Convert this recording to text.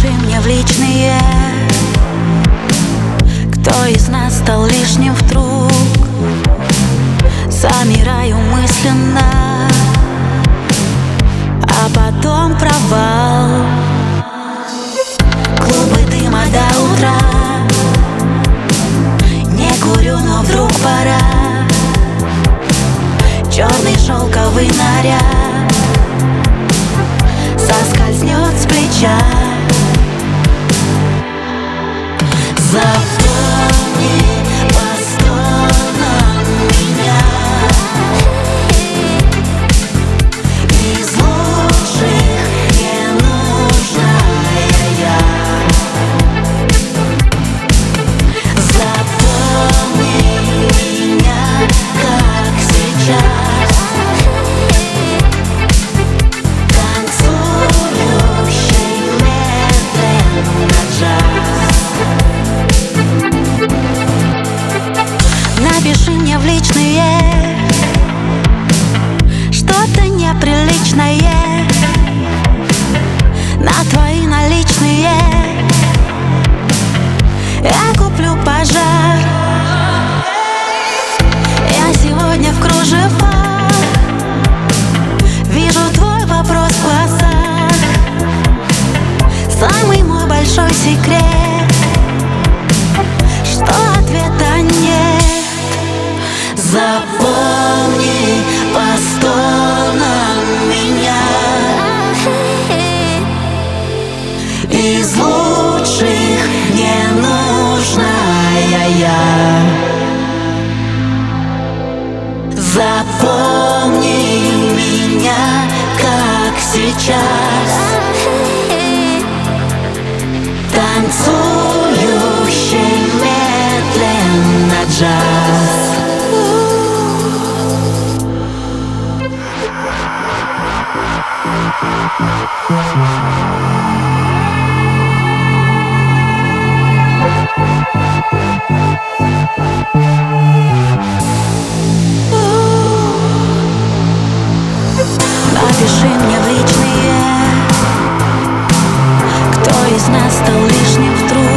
Напиши мне в личные. Кто из нас стал лишним вдруг? Замираю мысленно. А потом провал. Клубы дыма до утра. Не курю, но вдруг пора. Черный шелковый наряд. Соскользнет с плеча. Напиши Я куплю пожар. Я сегодня в кружевах Вижу твой вопрос в глазах. Самый мой большой секрет Что ответа нет. Запомни по сейчас. Танцующий медленно джаз. Напиши мне нас стал лишним вдруг